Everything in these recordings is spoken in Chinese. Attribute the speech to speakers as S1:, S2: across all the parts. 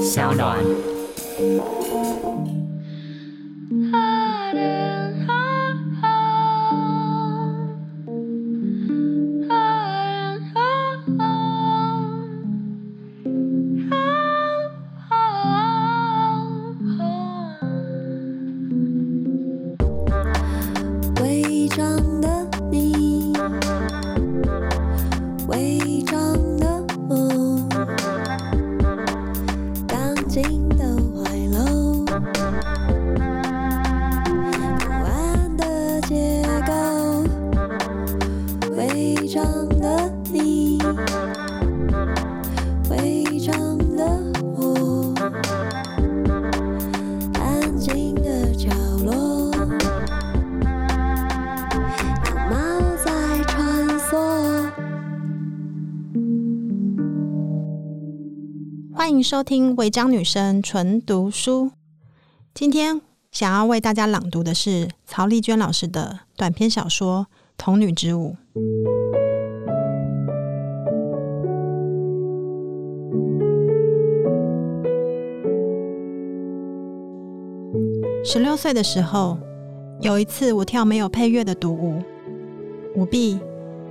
S1: sound on. 欢迎。
S2: 收听违章女生纯读书。今天想要为大家朗读的是曹丽娟老师的短篇小说《童女之舞》。十六岁的时候，有一次我跳没有配乐的独舞，舞毕，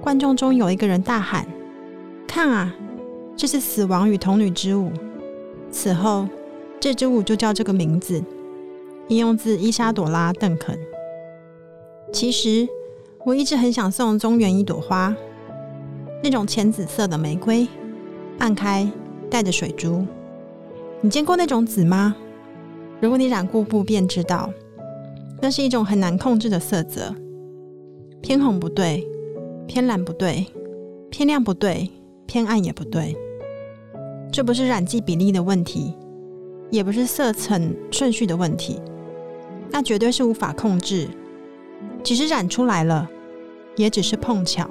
S2: 观众中有一个人大喊：“看啊，这是死亡与童女之舞。”此后，这支舞就叫这个名字，引用自伊莎朵拉·邓肯。其实，我一直很想送中原一朵花，那种浅紫色的玫瑰，半开，带着水珠。你见过那种紫吗？如果你染过布，便知道，那是一种很难控制的色泽，偏红不对，偏蓝不对，偏亮不对，偏暗也不对。这不是染剂比例的问题，也不是色层顺序的问题，那绝对是无法控制。即使染出来了，也只是碰巧。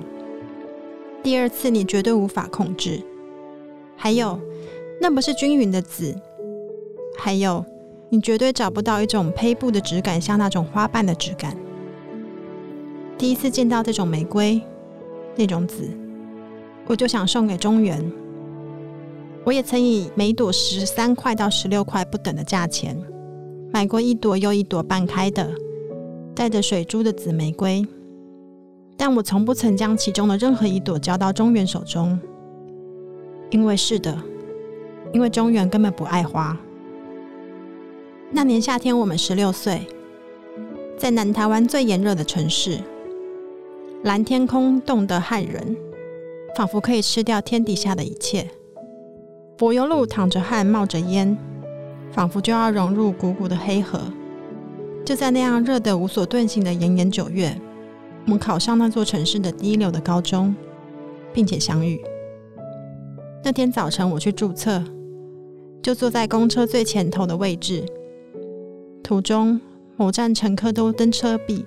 S2: 第二次你绝对无法控制。还有，那不是均匀的紫。还有，你绝对找不到一种胚布的质感像那种花瓣的质感。第一次见到这种玫瑰，那种紫，我就想送给中原。我也曾以每朵十三块到十六块不等的价钱，买过一朵又一朵半开的、带着水珠的紫玫瑰，但我从不曾将其中的任何一朵交到中原手中，因为是的，因为中原根本不爱花。那年夏天，我们十六岁，在南台湾最炎热的城市，蓝天空冻得骇人，仿佛可以吃掉天底下的一切。柏油路淌着汗，冒着烟，仿佛就要融入汩汩的黑河。就在那样热得无所遁形的炎炎九月，我们考上那座城市的第一流的高中，并且相遇。那天早晨我去注册，就坐在公车最前头的位置。途中某站乘客都登车毕，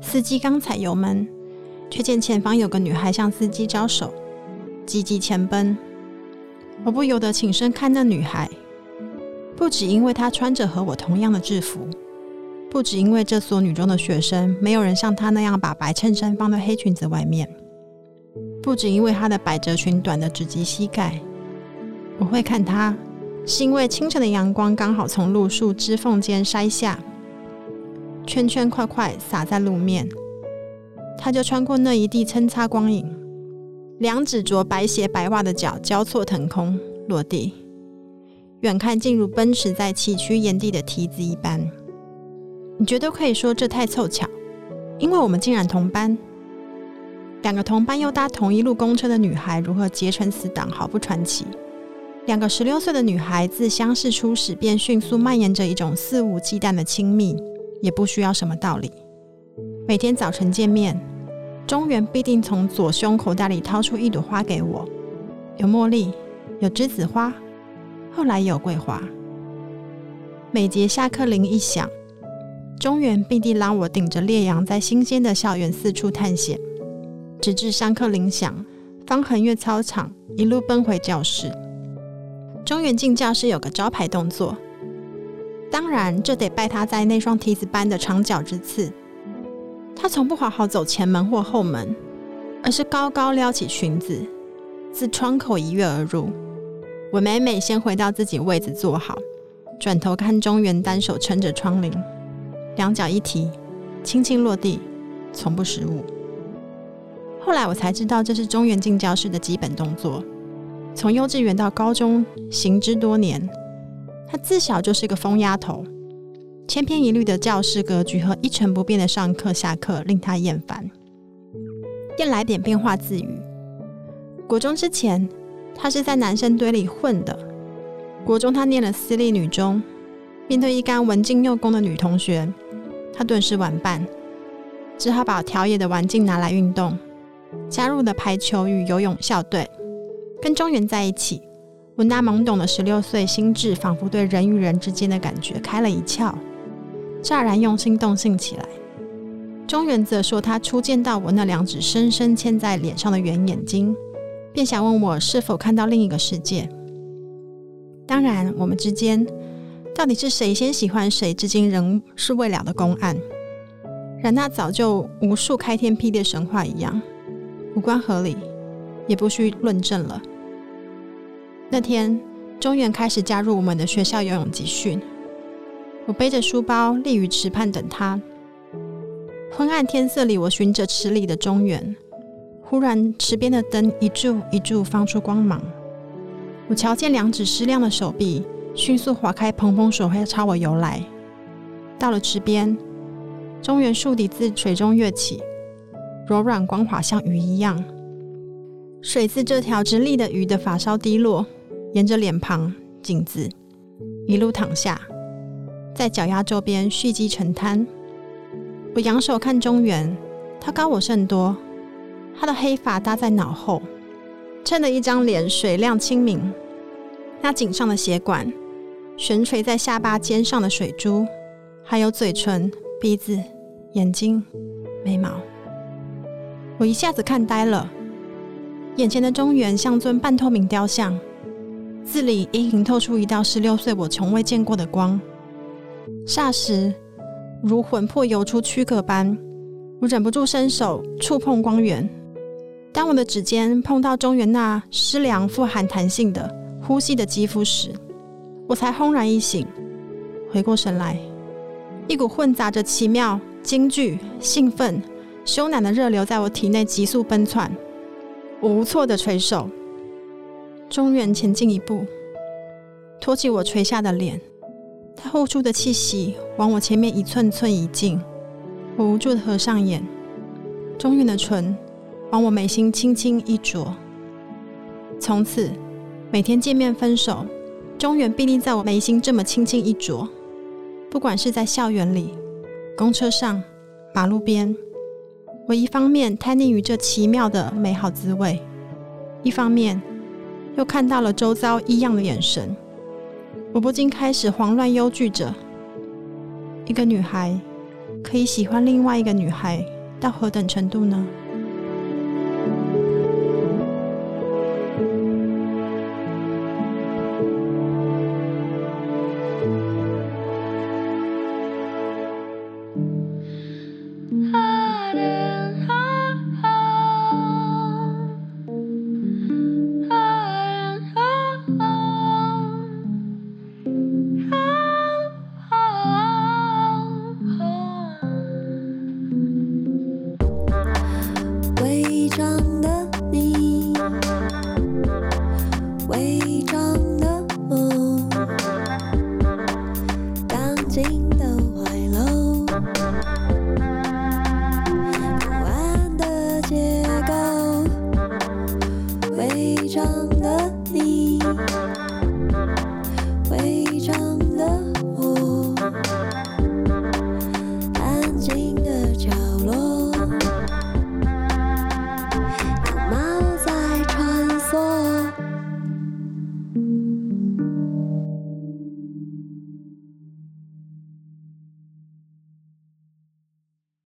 S2: 司机刚踩油门，却见前方有个女孩向司机招手，急急前奔。我不由得起身看那女孩，不只因为她穿着和我同样的制服，不只因为这所女中的学生没有人像她那样把白衬衫放在黑裙子外面，不只因为她的百褶裙短得只及膝盖。我会看她，是因为清晨的阳光刚好从路树枝缝间筛下，圈圈块块洒在路面，她就穿过那一地蹭擦光影。两只着白鞋白袜的脚交错腾空落地，远看竟如奔驰在崎岖岩地的蹄子一般。你绝对可以说这太凑巧，因为我们竟然同班。两个同班又搭同一路公车的女孩如何结成死党，毫不传奇。两个十六岁的女孩自相识初始便迅速蔓延着一种肆无忌惮的亲密，也不需要什么道理。每天早晨见面。中原必定从左胸口袋里掏出一朵花给我，有茉莉，有栀子花，后来有桂花。每节下课铃一响，中原必定拉我顶着烈阳，在新鲜的校园四处探险，直至上课铃响，方横越操场，一路奔回教室。中原进教室有个招牌动作，当然这得拜他在那双蹄子般的长脚之赐。她从不好好走前门或后门，而是高高撩起裙子，自窗口一跃而入，我每每先回到自己位子坐好，转头看中原单手撑着窗棂，两脚一提，轻轻落地，从不失误。后来我才知道，这是中原进教室的基本动作。从幼稚园到高中，行之多年，他自小就是个疯丫头。千篇一律的教室格局和一成不变的上课下课令他厌烦，便来点变化自娱。国中之前，他是在男生堆里混的。国中他念了私立女中，面对一干文静又攻的女同学，他顿时晚半，只好把调野的玩劲拿来运动，加入了排球与游泳校队。跟中原在一起，我那懵懂的十六岁心智仿佛对人与人之间的感觉开了一窍。乍然用心动性起来，中原则说他初见到我那两只深深嵌在脸上的圆眼睛，便想问我是否看到另一个世界。当然，我们之间到底是谁先喜欢谁，至今仍是未了的公案。然那早就无数开天辟地神话一样，无关合理，也不需论证了。那天，中原开始加入我们的学校游泳集训。我背着书包立于池畔等他。昏暗天色里，我寻着池里的中原。忽然，池边的灯一柱一柱放出光芒。我瞧见两指湿亮的手臂迅速划开蓬蓬水会朝我游来。到了池边，中原倏地自水中跃起，柔软光滑，像鱼一样。水自这条直立的鱼的发梢滴落，沿着脸庞、颈子一路淌下。在脚丫周边蓄积成滩。我仰首看中原，他高我甚多，他的黑发搭在脑后，衬得一张脸水亮清明。那颈上的血管，悬垂在下巴尖上的水珠，还有嘴唇、鼻子、眼睛、眉毛，我一下子看呆了。眼前的中原像尊半透明雕像，字里隐隐透出一道十六岁我从未见过的光。霎时，如魂魄游出躯壳般，我忍不住伸手触碰光源。当我的指尖碰到中原那湿凉、富含弹性的呼吸的肌肤时，我才轰然一醒，回过神来，一股混杂着奇妙、惊惧、兴奋、羞赧的热流在我体内急速奔窜。我无措的垂手，中原前进一步，托起我垂下的脸。他呼出的气息往我前面一寸寸移近，我无助的合上眼。中原的唇往我眉心轻轻一啄，从此每天见面分手，中原必定在我眉心这么轻轻一啄。不管是在校园里、公车上、马路边，我一方面贪恋于这奇妙的美好滋味，一方面又看到了周遭异样的眼神。我不禁开始慌乱忧惧着：一个女孩可以喜欢另外一个女孩到何等程度呢？